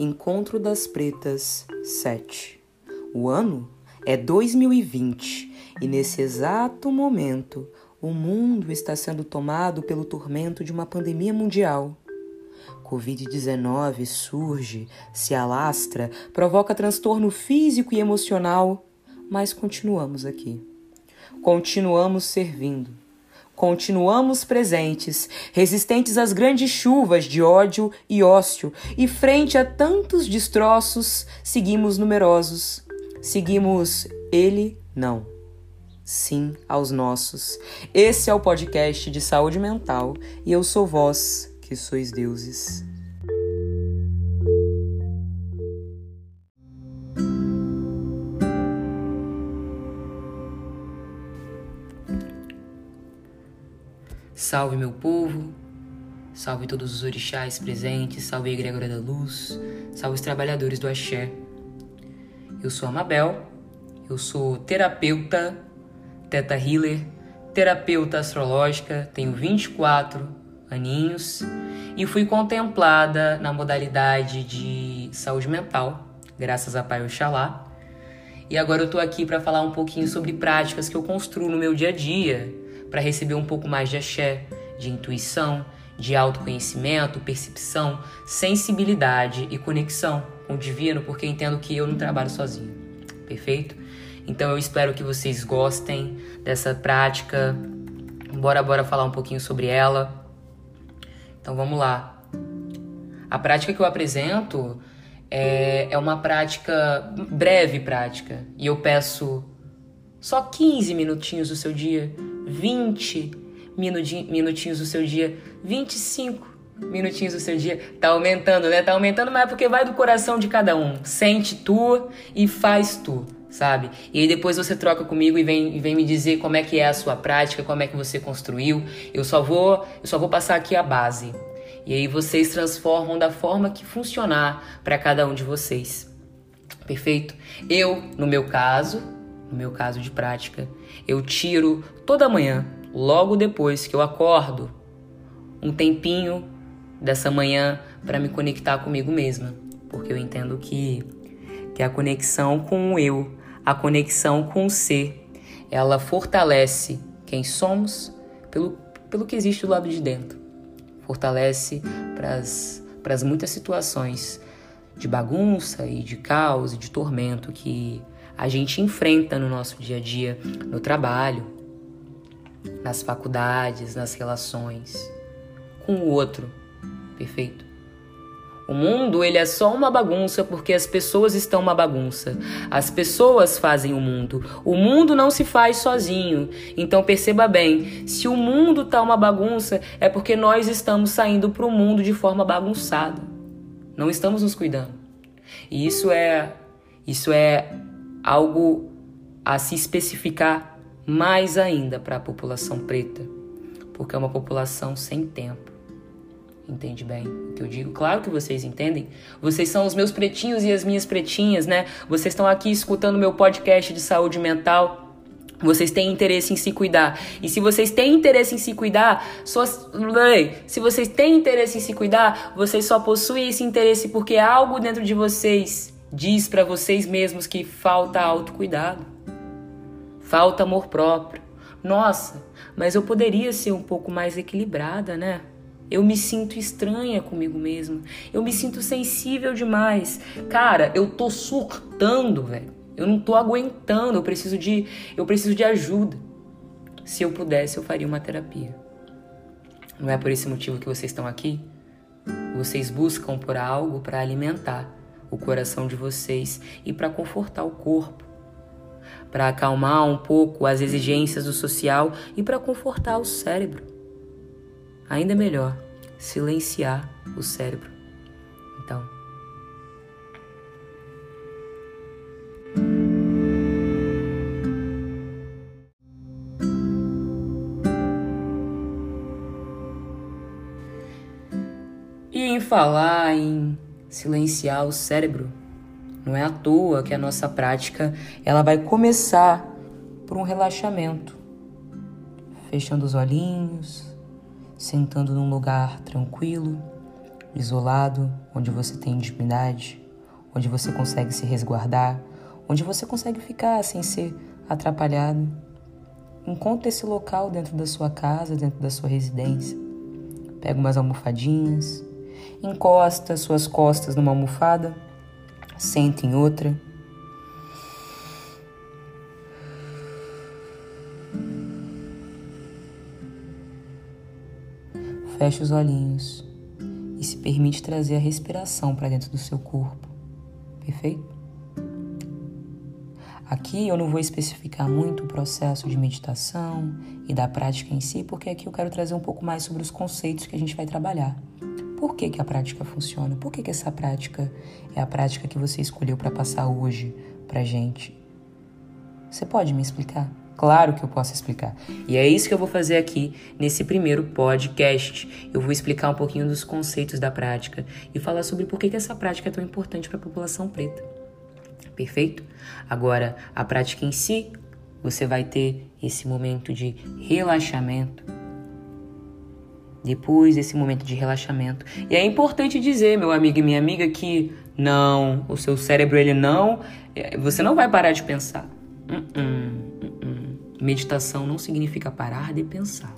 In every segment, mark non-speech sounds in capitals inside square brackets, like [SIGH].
Encontro das Pretas 7. O ano é 2020 e nesse exato momento o mundo está sendo tomado pelo tormento de uma pandemia mundial. Covid-19 surge, se alastra, provoca transtorno físico e emocional, mas continuamos aqui. Continuamos servindo Continuamos presentes, resistentes às grandes chuvas de ódio e ócio, e frente a tantos destroços, seguimos numerosos. Seguimos ele não. Sim aos nossos. Esse é o podcast de saúde mental e eu sou vós que sois deuses. Salve meu povo, salve todos os orixás presentes, salve a egrégora da luz, salve os trabalhadores do axé. Eu sou a Mabel, eu sou terapeuta, teta healer, terapeuta astrológica, tenho 24 aninhos. E fui contemplada na modalidade de saúde mental, graças a Pai Oxalá. E agora eu tô aqui para falar um pouquinho sobre práticas que eu construo no meu dia a dia para receber um pouco mais de axé, de intuição, de autoconhecimento, percepção, sensibilidade e conexão com o divino, porque entendo que eu não trabalho sozinho. Perfeito? Então eu espero que vocês gostem dessa prática. Bora, bora falar um pouquinho sobre ela. Então vamos lá. A prática que eu apresento é, é uma prática, breve prática, e eu peço só 15 minutinhos do seu dia 20 minutinhos do seu dia, 25 minutinhos do seu dia. Tá aumentando, né? Tá aumentando, mas é porque vai do coração de cada um. Sente tu e faz tu, sabe? E aí depois você troca comigo e vem, e vem me dizer como é que é a sua prática, como é que você construiu. Eu só vou, eu só vou passar aqui a base. E aí vocês transformam da forma que funcionar para cada um de vocês. Perfeito? Eu, no meu caso, no meu caso de prática, eu tiro toda manhã, logo depois que eu acordo, um tempinho dessa manhã para me conectar comigo mesma, porque eu entendo que que a conexão com o eu, a conexão com o ser, ela fortalece quem somos pelo, pelo que existe do lado de dentro. Fortalece para as muitas situações de bagunça e de caos e de tormento que a gente enfrenta no nosso dia a dia, no trabalho, nas faculdades, nas relações com o outro. Perfeito? O mundo, ele é só uma bagunça porque as pessoas estão uma bagunça. As pessoas fazem o mundo. O mundo não se faz sozinho. Então perceba bem, se o mundo tá uma bagunça, é porque nós estamos saindo para o mundo de forma bagunçada. Não estamos nos cuidando. E isso é isso é algo a se especificar mais ainda para a população preta, porque é uma população sem tempo. Entende bem o que eu digo? Claro que vocês entendem. Vocês são os meus pretinhos e as minhas pretinhas, né? Vocês estão aqui escutando meu podcast de saúde mental. Vocês têm interesse em se cuidar. E se vocês têm interesse em se cuidar, só... se vocês têm interesse em se cuidar, vocês só possuem esse interesse porque algo dentro de vocês diz para vocês mesmos que falta autocuidado, falta amor próprio. Nossa, mas eu poderia ser um pouco mais equilibrada, né? Eu me sinto estranha comigo mesma. Eu me sinto sensível demais. Cara, eu tô surtando, velho. Eu não tô aguentando. Eu preciso de, eu preciso de ajuda. Se eu pudesse, eu faria uma terapia. Não é por esse motivo que vocês estão aqui? Vocês buscam por algo para alimentar o coração de vocês e para confortar o corpo, para acalmar um pouco as exigências do social e para confortar o cérebro. Ainda melhor, silenciar o cérebro. Então, E em falar em silenciar o cérebro. Não é à toa que a nossa prática ela vai começar por um relaxamento, fechando os olhinhos, sentando num lugar tranquilo, isolado, onde você tem intimidade, onde você consegue se resguardar, onde você consegue ficar sem ser atrapalhado. Encontre esse local dentro da sua casa, dentro da sua residência. Pega umas almofadinhas, encosta suas costas numa almofada, senta em outra. Feche os olhinhos e se permite trazer a respiração para dentro do seu corpo. Perfeito? Aqui eu não vou especificar muito o processo de meditação e da prática em si, porque aqui eu quero trazer um pouco mais sobre os conceitos que a gente vai trabalhar. Por que, que a prática funciona? Por que, que essa prática é a prática que você escolheu para passar hoje pra gente? Você pode me explicar? Claro que eu posso explicar. E é isso que eu vou fazer aqui nesse primeiro podcast. Eu vou explicar um pouquinho dos conceitos da prática e falar sobre por que, que essa prática é tão importante para a população preta. Perfeito? Agora, a prática em si, você vai ter esse momento de relaxamento. Depois desse momento de relaxamento. E é importante dizer, meu amigo e minha amiga, que não, o seu cérebro ele não, é, você não vai parar de pensar. Uh -uh. Meditação não significa parar de pensar.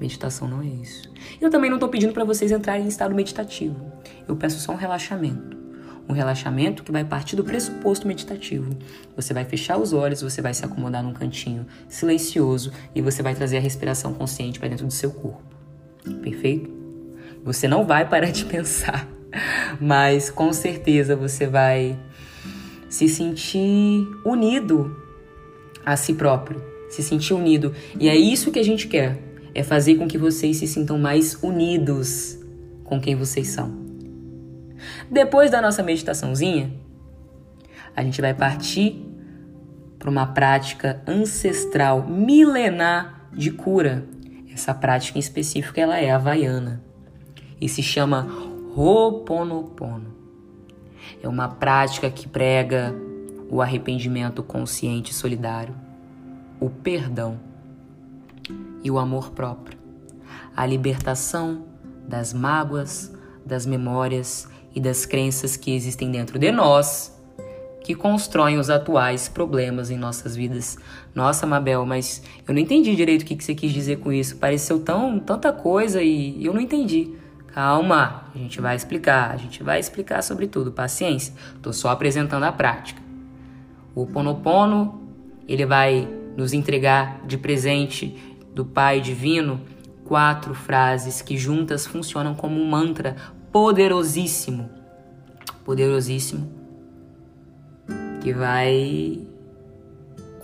Meditação não é isso. Eu também não estou pedindo para vocês entrarem em estado meditativo. Eu peço só um relaxamento. Um relaxamento que vai partir do pressuposto meditativo. Você vai fechar os olhos, você vai se acomodar num cantinho silencioso e você vai trazer a respiração consciente para dentro do seu corpo. Perfeito? Você não vai parar de [LAUGHS] pensar, mas com certeza você vai se sentir unido a si próprio se sentir unido. E é isso que a gente quer, é fazer com que vocês se sintam mais unidos com quem vocês são. Depois da nossa meditaçãozinha, a gente vai partir para uma prática ancestral milenar de cura. Essa prática em específico ela é havaiana e se chama Ho'oponopono. É uma prática que prega o arrependimento consciente e solidário o perdão e o amor próprio, a libertação das mágoas, das memórias e das crenças que existem dentro de nós que constroem os atuais problemas em nossas vidas. Nossa, Mabel, mas eu não entendi direito o que você quis dizer com isso. Pareceu tão tanta coisa e eu não entendi. Calma, a gente vai explicar, a gente vai explicar sobre tudo. Paciência, tô só apresentando a prática. O Ponopono, ele vai nos entregar de presente do Pai Divino quatro frases que juntas funcionam como um mantra poderosíssimo. Poderosíssimo. Que vai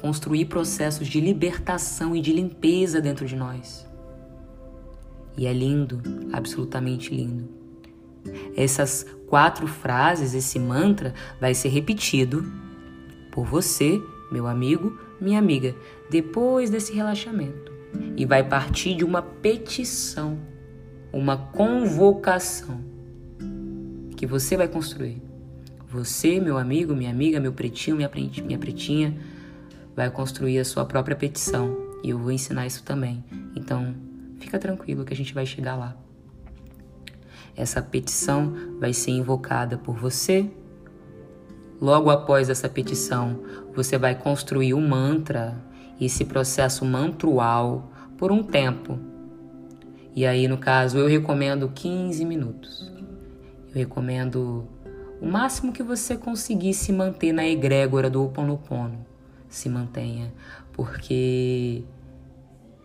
construir processos de libertação e de limpeza dentro de nós. E é lindo, absolutamente lindo. Essas quatro frases, esse mantra, vai ser repetido por você, meu amigo, minha amiga, depois desse relaxamento. E vai partir de uma petição, uma convocação que você vai construir. Você, meu amigo, minha amiga, meu pretinho, minha, pretinha, vai construir a sua própria petição. E eu vou ensinar isso também. Então, fica tranquilo que a gente vai chegar lá. Essa petição vai ser invocada por você, Logo após essa petição, você vai construir o um mantra, esse processo mantrual, por um tempo. E aí, no caso, eu recomendo 15 minutos. Eu recomendo o máximo que você conseguir se manter na egrégora do Oponopono. Se mantenha, porque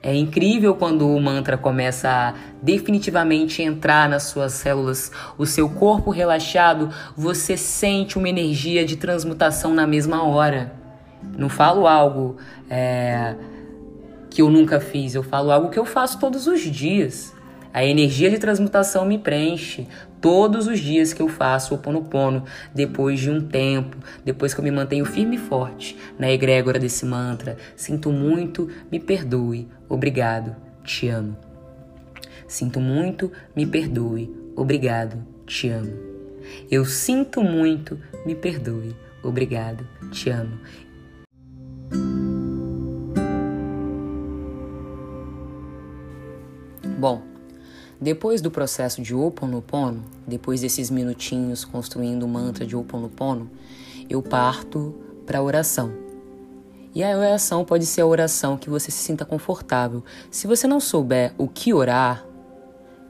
é incrível quando o mantra começa a definitivamente entrar nas suas células, o seu corpo relaxado, você sente uma energia de transmutação na mesma hora. Não falo algo é, que eu nunca fiz, eu falo algo que eu faço todos os dias. A energia de transmutação me preenche todos os dias que eu faço o Ponopono, depois de um tempo, depois que eu me mantenho firme e forte na egrégora desse mantra. Sinto muito, me perdoe, obrigado, te amo. Sinto muito, me perdoe, obrigado, te amo. Eu sinto muito, me perdoe, obrigado, te amo. Bom, Depois do processo de Oponopono, depois desses minutinhos construindo o mantra de Oponopono, eu parto para a oração. E a oração pode ser a oração que você se sinta confortável. Se você não souber o que orar,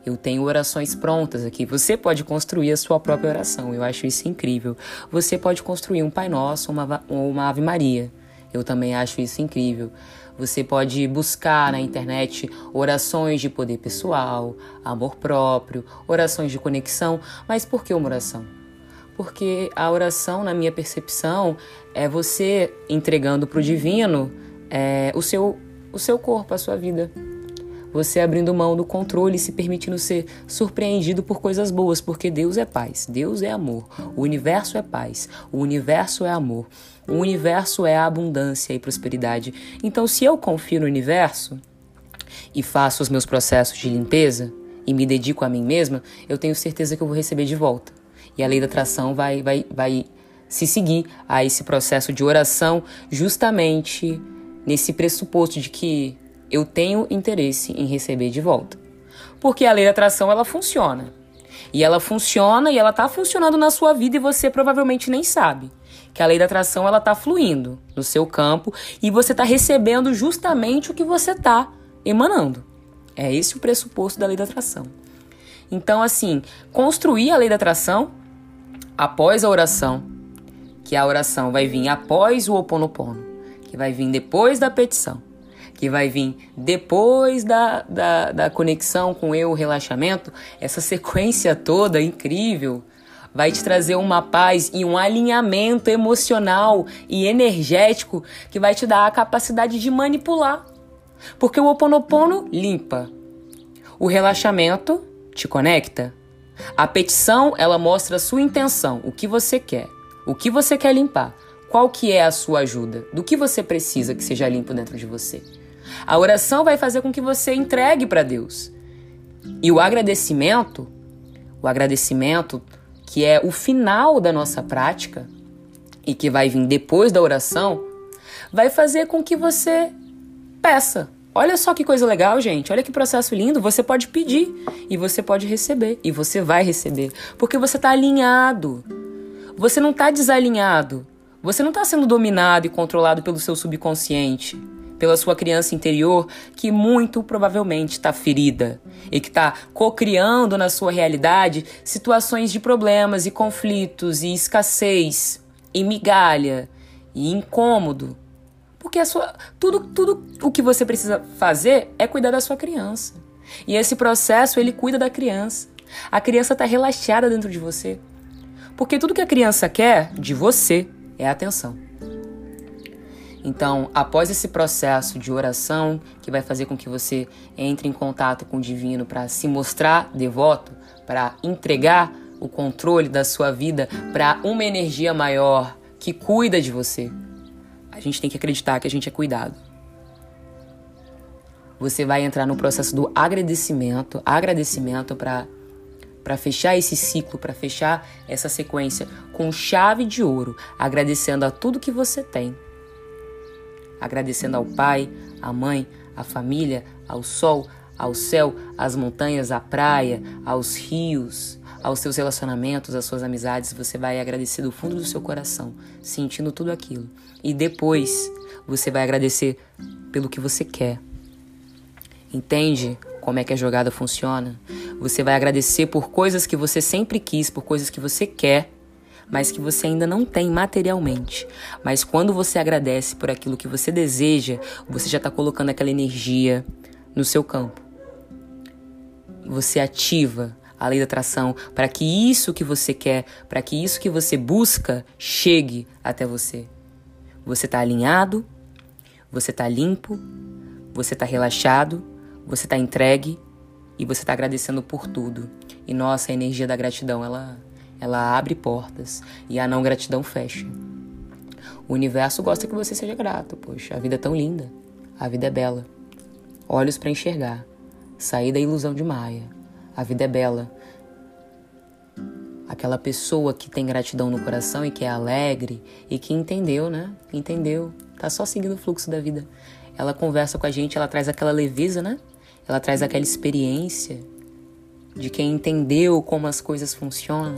eu tenho orações prontas aqui. Você pode construir a sua própria oração. Eu acho isso incrível. Você pode construir um Pai Nosso ou uma Ave Maria. Eu também acho isso incrível. Você pode buscar na internet orações de poder pessoal, amor próprio, orações de conexão. Mas por que uma oração? Porque a oração, na minha percepção, é você entregando para o divino é, o, seu, o seu corpo, a sua vida você abrindo mão do controle e se permitindo ser surpreendido por coisas boas, porque Deus é paz, Deus é amor, o universo é paz, o universo é amor, o universo é abundância e prosperidade. Então, se eu confio no universo e faço os meus processos de limpeza e me dedico a mim mesma, eu tenho certeza que eu vou receber de volta. E a lei da atração vai, vai, vai se seguir a esse processo de oração justamente nesse pressuposto de que eu tenho interesse em receber de volta. Porque a lei da atração ela funciona. E ela funciona e ela tá funcionando na sua vida e você provavelmente nem sabe. Que a lei da atração ela tá fluindo no seu campo e você tá recebendo justamente o que você tá emanando. É esse o pressuposto da lei da atração. Então, assim, construir a lei da atração após a oração, que a oração vai vir após o oponopono, que vai vir depois da petição que vai vir depois da, da, da conexão com eu, o relaxamento, essa sequência toda incrível vai te trazer uma paz e um alinhamento emocional e energético que vai te dar a capacidade de manipular. Porque o Oponopono limpa. O relaxamento te conecta. A petição, ela mostra a sua intenção, o que você quer, o que você quer limpar, qual que é a sua ajuda, do que você precisa que seja limpo dentro de você. A oração vai fazer com que você entregue para Deus. E o agradecimento, o agradecimento que é o final da nossa prática e que vai vir depois da oração, vai fazer com que você peça. Olha só que coisa legal, gente. Olha que processo lindo. Você pode pedir e você pode receber e você vai receber, porque você está alinhado. Você não está desalinhado. Você não está sendo dominado e controlado pelo seu subconsciente pela sua criança interior que muito provavelmente está ferida e que está cocriando na sua realidade situações de problemas e conflitos e escassez e migalha e incômodo. Porque a sua, tudo, tudo o que você precisa fazer é cuidar da sua criança. E esse processo ele cuida da criança. A criança está relaxada dentro de você. Porque tudo que a criança quer de você é atenção. Então, após esse processo de oração, que vai fazer com que você entre em contato com o divino para se mostrar devoto, para entregar o controle da sua vida para uma energia maior que cuida de você, a gente tem que acreditar que a gente é cuidado. Você vai entrar no processo do agradecimento, agradecimento para para fechar esse ciclo, para fechar essa sequência com chave de ouro, agradecendo a tudo que você tem agradecendo ao Pai, à Mãe, à família, ao sol, ao céu, às montanhas, à praia, aos rios, aos seus relacionamentos, às suas amizades. Você vai agradecer do fundo do seu coração, sentindo tudo aquilo. E depois você vai agradecer pelo que você quer. Entende como é que a jogada funciona? Você vai agradecer por coisas que você sempre quis, por coisas que você quer mas que você ainda não tem materialmente. Mas quando você agradece por aquilo que você deseja, você já está colocando aquela energia no seu campo. Você ativa a lei da atração para que isso que você quer, para que isso que você busca chegue até você. Você está alinhado, você está limpo, você está relaxado, você está entregue e você está agradecendo por tudo. E nossa, a energia da gratidão, ela ela abre portas e a não gratidão fecha. O universo gosta que você seja grato, poxa, a vida é tão linda, a vida é bela. Olhos para enxergar, sair da ilusão de Maia. A vida é bela. Aquela pessoa que tem gratidão no coração e que é alegre e que entendeu, né? Entendeu. Tá só seguindo o fluxo da vida. Ela conversa com a gente, ela traz aquela leveza, né? Ela traz aquela experiência. de quem entendeu como as coisas funcionam,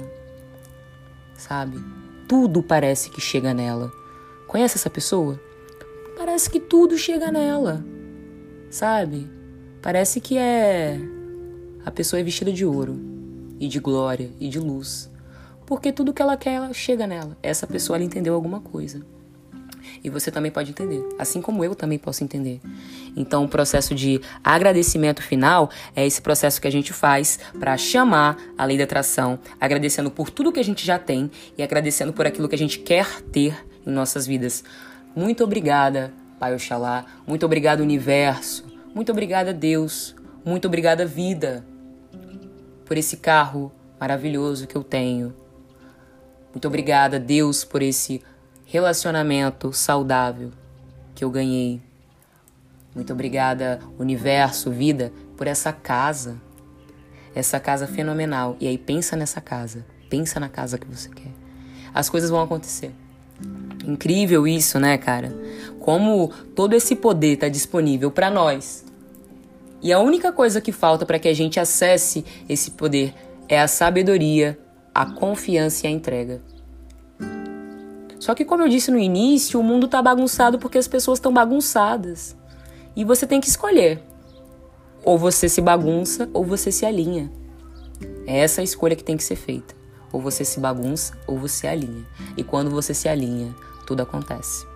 sabe? Tudo parece que chega nela. Conhece essa pessoa? Parece que tudo chega nela, sabe? Parece que é. A pessoa é vestida de ouro, e de glória, e de luz. Porque tudo que ela quer, ela chega nela. Essa pessoa, ela entendeu alguma coisa. E você também pode entender, assim como eu também posso entender. Então, o processo de agradecimento final é esse processo que a gente faz para chamar a lei da atração, agradecendo por tudo que a gente já tem e agradecendo por aquilo que a gente quer ter em nossas vidas. Muito obrigada, Pai Oxalá. Muito obrigado, universo. Muito obrigada, Deus. Muito obrigada, vida, por esse carro maravilhoso que eu tenho. Muito obrigada, Deus, por esse relacionamento saudável que eu ganhei. Muito obrigada, universo, vida, por essa casa. Essa casa fenomenal. E aí pensa nessa casa. Pensa na casa que você quer. As coisas vão acontecer. Incrível isso, né, cara? Como todo esse poder está disponível para nós. E a única coisa que falta para que a gente acesse esse poder é a sabedoria, a confiança e a entrega. Só que, como eu disse no início, o mundo está bagunçado porque as pessoas estão bagunçadas. E você tem que escolher. Ou você se bagunça ou você se alinha. É essa a escolha que tem que ser feita. Ou você se bagunça ou você alinha. E quando você se alinha, tudo acontece.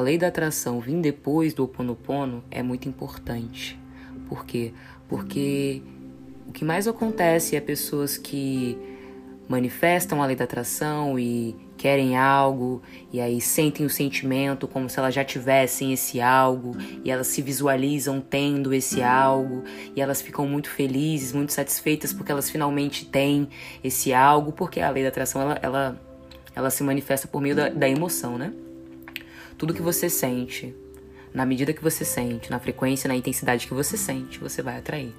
A lei da atração vir depois do Oponopono é muito importante. Por quê? Porque o que mais acontece é pessoas que manifestam a lei da atração e querem algo e aí sentem o sentimento como se elas já tivessem esse algo e elas se visualizam tendo esse algo e elas ficam muito felizes, muito satisfeitas porque elas finalmente têm esse algo, porque a lei da atração ela, ela, ela se manifesta por meio da, da emoção, né? Tudo que você sente, na medida que você sente, na frequência, na intensidade que você sente, você vai atrair.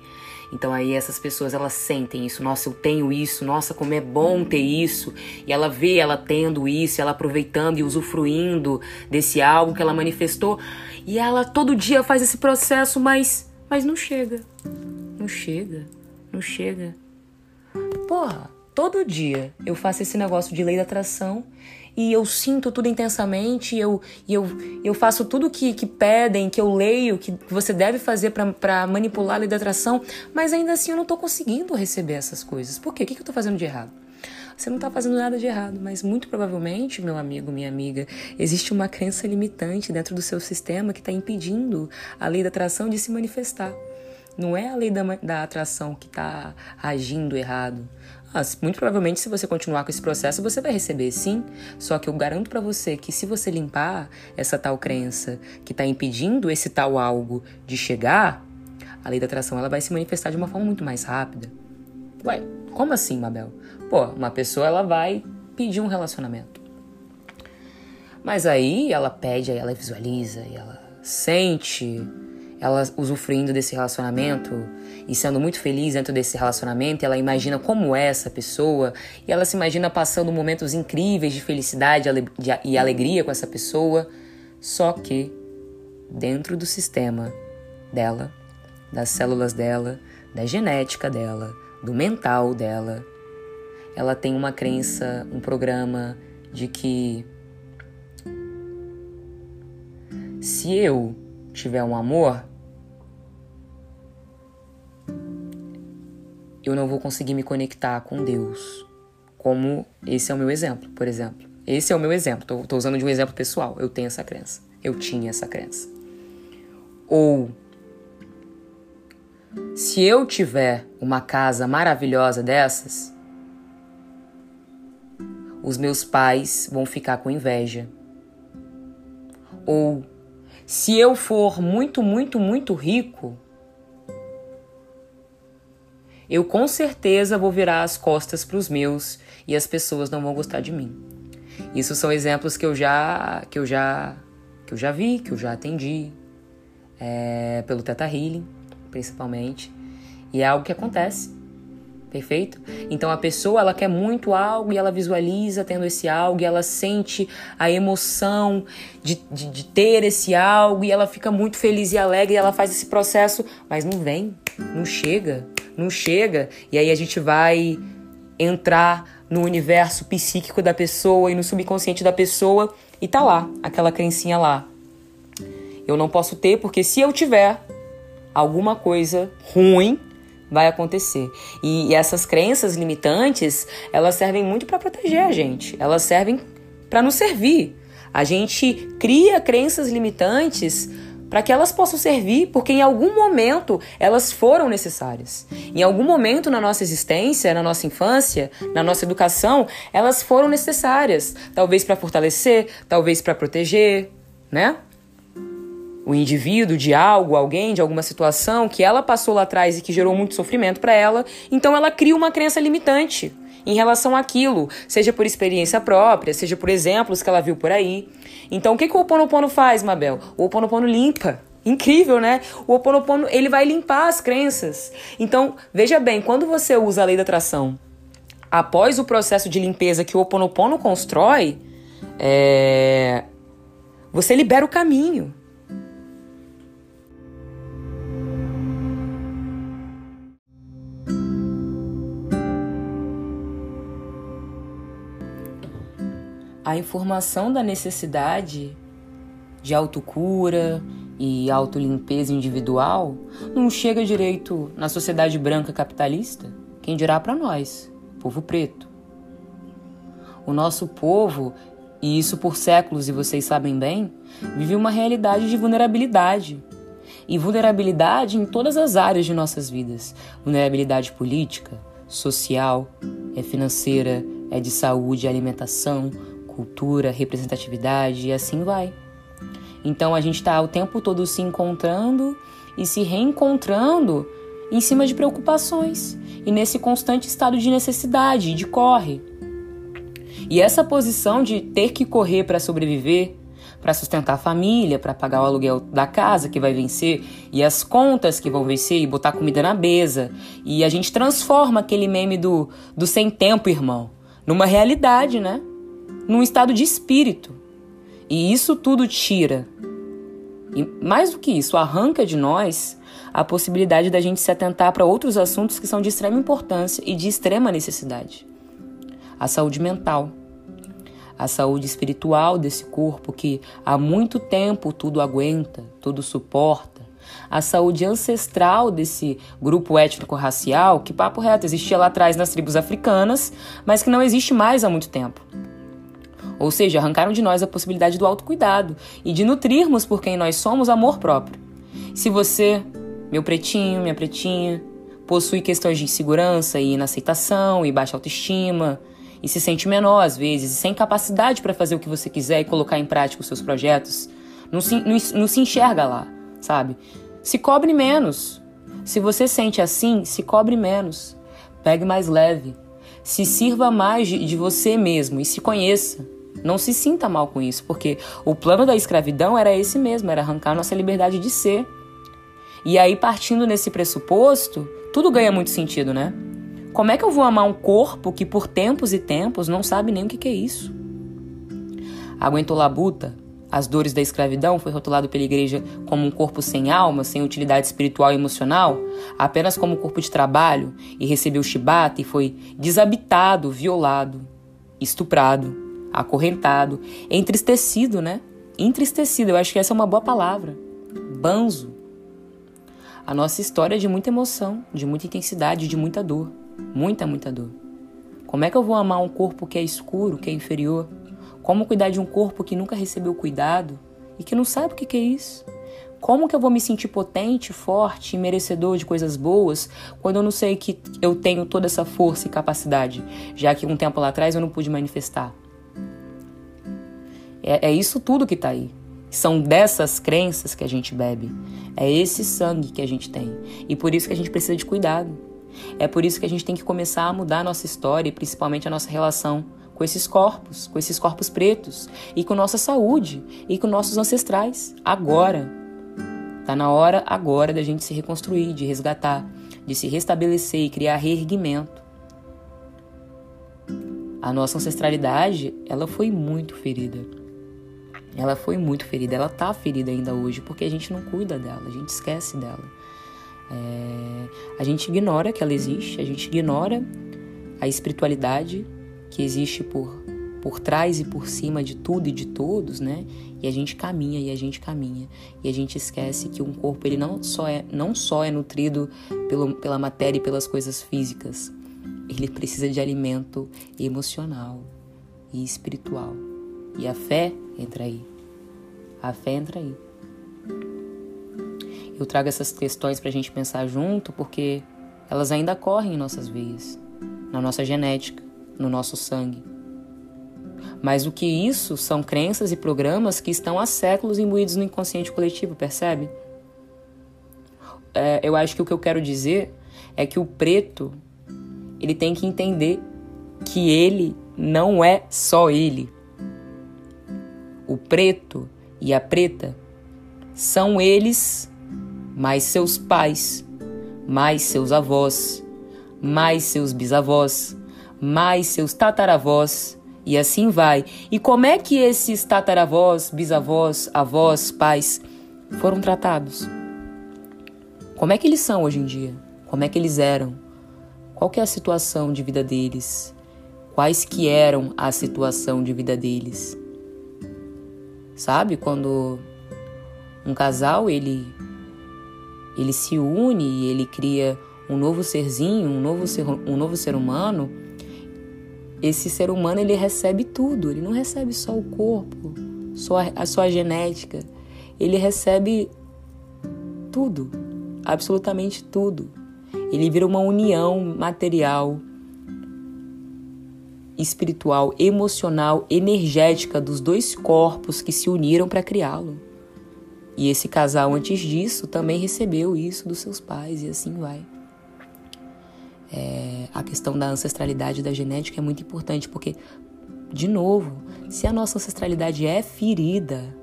Então aí essas pessoas elas sentem isso, nossa, eu tenho isso, nossa, como é bom ter isso. E ela vê ela tendo isso, ela aproveitando e usufruindo desse algo que ela manifestou, e ela todo dia faz esse processo, mas mas não chega. Não chega. Não chega. Porra, todo dia eu faço esse negócio de lei da atração e eu sinto tudo intensamente, eu, eu, eu faço tudo que, que pedem, que eu leio, que você deve fazer para manipular a lei da atração, mas ainda assim eu não tô conseguindo receber essas coisas. Por quê? O que, que eu tô fazendo de errado? Você não está fazendo nada de errado, mas muito provavelmente, meu amigo, minha amiga, existe uma crença limitante dentro do seu sistema que está impedindo a lei da atração de se manifestar. Não é a lei da, da atração que está agindo errado. Ah, muito provavelmente, se você continuar com esse processo, você vai receber sim. Só que eu garanto para você que se você limpar essa tal crença que está impedindo esse tal algo de chegar, a lei da atração ela vai se manifestar de uma forma muito mais rápida. Ué, como assim, Mabel? Pô, uma pessoa ela vai pedir um relacionamento. Mas aí ela pede, aí ela visualiza, e ela sente ela usufruindo desse relacionamento e sendo muito feliz dentro desse relacionamento, ela imagina como é essa pessoa e ela se imagina passando momentos incríveis de felicidade e alegria com essa pessoa, só que dentro do sistema dela, das células dela, da genética dela, do mental dela, ela tem uma crença, um programa de que se eu tiver um amor, eu não vou conseguir me conectar com Deus. Como esse é o meu exemplo, por exemplo. Esse é o meu exemplo. Tô usando de um exemplo pessoal. Eu tenho essa crença. Eu tinha essa crença. Ou se eu tiver uma casa maravilhosa dessas, os meus pais vão ficar com inveja. Ou se eu for muito, muito, muito rico, eu com certeza vou virar as costas para os meus e as pessoas não vão gostar de mim. Isso são exemplos que eu já que eu já que eu já vi, que eu já atendi é, pelo Teta Healing, principalmente, e é algo que acontece. Perfeito? Então a pessoa ela quer muito algo e ela visualiza tendo esse algo e ela sente a emoção de, de, de, ter esse algo e ela fica muito feliz e alegre e ela faz esse processo, mas não vem, não chega, não chega. E aí a gente vai entrar no universo psíquico da pessoa e no subconsciente da pessoa e tá lá, aquela crencinha lá. Eu não posso ter porque se eu tiver alguma coisa ruim vai acontecer. E, essas crenças limitantes, elas servem muito para proteger a gente. Elas servem para nos servir. A gente cria crenças limitantes para que elas possam servir, porque em algum momento elas foram necessárias. Em algum momento na nossa existência, na nossa infância, na nossa educação, elas foram necessárias, talvez para fortalecer, talvez para proteger, né? O indivíduo de algo, alguém, de alguma situação que ela passou lá atrás e que gerou muito sofrimento para ela, então ela cria uma crença limitante em relação àquilo, seja por experiência própria, seja por exemplos que ela viu por aí. Então o que, que o Oponopono faz, Mabel? O Oponopono limpa. Incrível, né? O Oponopono, ele vai limpar as crenças. Então, veja bem, quando você usa a lei da atração após o processo de limpeza que o Oponopono constrói, é... você libera o caminho. A informação da necessidade de autocura e autolimpeza individual não chega direito na sociedade branca capitalista, quem dirá para nós, povo preto. O nosso povo, e isso por séculos e vocês sabem bem, vive uma realidade de vulnerabilidade. E vulnerabilidade em todas as áreas de nossas vidas. Vulnerabilidade política, social, é financeira, é de saúde, alimentação, cultura, representatividade e assim vai. Então a gente está o tempo todo se encontrando e se reencontrando em cima de preocupações e nesse constante estado de necessidade, de corre. E essa posição de ter que correr para sobreviver, para sustentar a família, para pagar o aluguel da casa que vai vencer e as contas que vão vencer e botar comida na mesa. E a gente transforma aquele meme do, do sem tempo, irmão, numa realidade, né? Num estado de espírito. E isso tudo tira. E mais do que isso, arranca de nós a possibilidade da gente se atentar para outros assuntos que são de extrema importância e de extrema necessidade. A saúde mental, a saúde espiritual desse corpo que há muito tempo tudo aguenta, tudo suporta, a saúde ancestral desse grupo étnico-racial que, papo reto, existia lá atrás nas tribos africanas, mas que não existe mais há muito tempo. Ou seja, arrancaram de nós a possibilidade do autocuidado e de nutrirmos por quem nós somos amor próprio. Se você, meu pretinho, minha pretinha, possui questões de insegurança e inaceitação e baixa autoestima, e se sente menor às vezes, e sem capacidade para fazer o que você quiser e colocar em prática os seus projetos, não se, não, não se enxerga lá, sabe? Se cobre menos. Se você sente assim, se cobre menos. Pegue mais leve. Se sirva mais de, de você mesmo e se conheça. Não se sinta mal com isso, porque o plano da escravidão era esse mesmo, era arrancar nossa liberdade de ser. E aí, partindo nesse pressuposto, tudo ganha muito sentido, né? Como é que eu vou amar um corpo que por tempos e tempos não sabe nem o que, é isso? Aguentou labuta? As dores da escravidão foi rotulado pela igreja como um corpo sem alma, sem utilidade espiritual e emocional, apenas como um corpo de trabalho, e recebeu chibata e foi desabitado, violado, estuprado, acorrentado, entristecido, né? Entristecido, eu acho que essa é uma boa palavra. Banzo. A nossa história é de muita emoção, de muita intensidade, de muita dor. Muita, muita dor. Como é que eu vou amar um corpo que é escuro, que é inferior? Como cuidar de um corpo que nunca recebeu cuidado e que não sabe o que é isso? Como que eu vou me sentir potente, forte e merecedor de coisas boas quando eu não sei que eu tenho toda essa força e capacidade, já que um tempo lá atrás eu não pude manifestar? É, é isso tudo que está aí. São dessas crenças que a gente bebe. É esse sangue que a gente tem. E por isso que a gente precisa de cuidado. É por isso que a gente tem que começar a mudar a nossa história e principalmente a nossa relação com esses corpos, com esses corpos pretos e com nossa saúde e com nossos ancestrais. Agora. Tá na hora agora da gente se reconstruir, de resgatar, de se restabelecer e criar reerguimento. a nossa ancestralidade, ela foi muito ferida. Ela foi muito ferida, ela tá ferida ainda hoje, porque a gente não cuida dela, a gente esquece dela. É, a gente ignora que ela existe, a gente ignora a espiritualidade que existe por, por trás e por cima de tudo e de todos, né? E a gente caminha e a gente caminha e a gente esquece que um corpo ele não só é não só é nutrido pelo, pela matéria e pelas coisas físicas, ele precisa de alimento emocional e espiritual. E a fé entra aí. A fé entra aí. Eu trago essas questões para a gente pensar junto porque elas ainda correm em nossas veias, na nossa genética, no nosso sangue. Mas o que isso são crenças e programas que estão há séculos imbuídos no inconsciente coletivo, percebe? É, eu acho que o que eu quero dizer é que o preto ele tem que entender que ele não é só ele. O preto e a preta são eles, mais seus pais, mais seus avós, mais seus bisavós, mais seus tataravós, e assim vai. E como é que esses tataravós, bisavós, avós, pais foram tratados? Como é que eles são hoje em dia? Como é que eles eram? Qual é a situação de vida deles? Quais que eram a situação de vida deles? Sabe quando um casal ele ele se une e ele cria um novo serzinho, um novo ser, um novo ser humano, esse ser humano ele recebe tudo, ele não recebe só o corpo, só a, a sua genética, ele recebe tudo, absolutamente tudo. Ele vira uma união material, espiritual, emocional, energética dos dois corpos que se uniram para criá-lo. E esse casal, antes disso, também recebeu isso dos seus pais, e assim vai. É, a questão da ancestralidade da genética é muito importante, porque, de novo, se a nossa ancestralidade é ferida,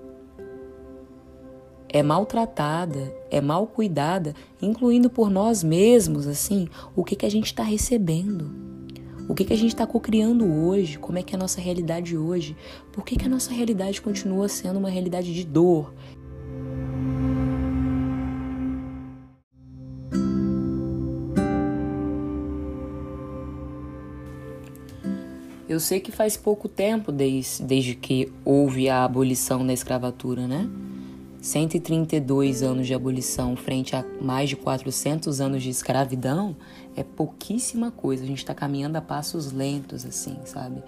é maltratada, é mal cuidada, incluindo por nós mesmos, assim, o que, que a gente está recebendo? O que, que a gente está cocriando hoje? Como é que é a nossa realidade hoje? Por que, que a nossa realidade continua sendo uma realidade de dor? Eu sei que faz pouco tempo desde, desde que houve a abolição da escravatura, né? 132 anos de abolição frente a mais de 400 anos de escravidão é pouquíssima coisa. A gente está caminhando a passos lentos, assim, sabe?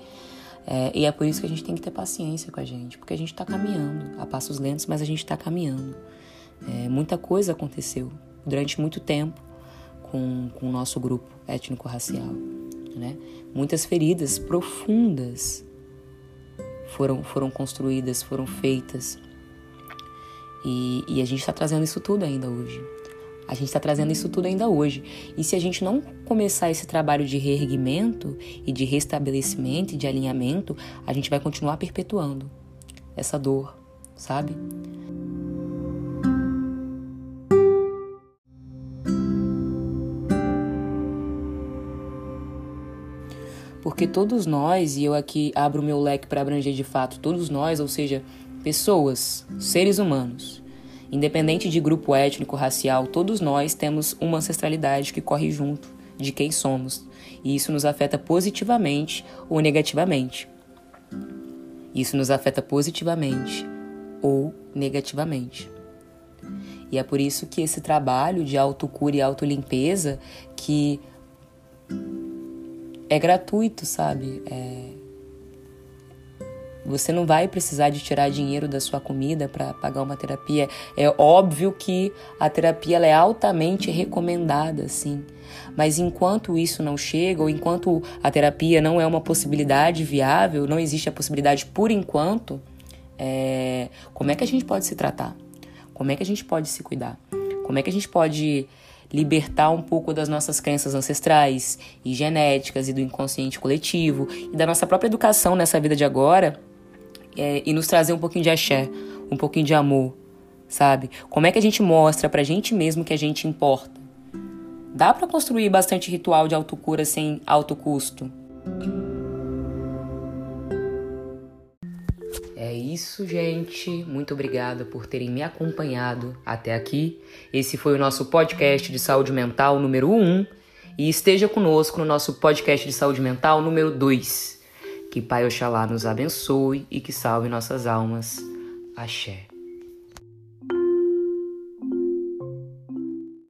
É, e é por isso que a gente tem que ter paciência com a gente, porque a gente está caminhando a passos lentos, mas a gente está caminhando. É, muita coisa aconteceu durante muito tempo com, com o nosso grupo étnico-racial, né? Muitas feridas profundas foram, foram construídas, foram feitas e, e a gente está trazendo isso tudo ainda hoje. A gente está trazendo isso tudo ainda hoje. E se a gente não começar esse trabalho de reerguimento e de restabelecimento e de alinhamento, a gente vai continuar perpetuando essa dor, sabe? Porque todos nós, e eu aqui abro meu leque para abranger de fato todos nós, ou seja, Pessoas, seres humanos. Independente de grupo étnico, racial, todos nós temos uma ancestralidade que corre junto de quem somos, e isso nos afeta positivamente ou negativamente. Isso nos afeta positivamente ou negativamente. E é por isso que esse trabalho de autocura e autolimpeza que é gratuito, sabe? É, você não vai precisar de tirar dinheiro da sua comida para pagar uma terapia. É óbvio que a terapia é altamente recomendada, sim. Mas enquanto isso não chega, ou enquanto a terapia não é uma possibilidade viável, não existe a possibilidade por enquanto, é... como é que a gente pode se tratar? Como é que a gente pode se cuidar? Como é que a gente pode libertar um pouco das nossas crenças ancestrais e genéticas e do inconsciente coletivo e da nossa própria educação nessa vida de agora é, e nos trazer um pouquinho de axé, um pouquinho de amor, sabe? Como é que a gente mostra pra gente mesmo que a gente importa? Dá para construir bastante ritual de autocura sem alto custo. É isso, gente. Muito obrigada por terem me acompanhado até aqui. Esse foi o nosso podcast de saúde mental número 1 um, e esteja conosco no nosso podcast de saúde mental número 2. Que Pai Oxalá nos abençoe e que salve nossas almas. Axé.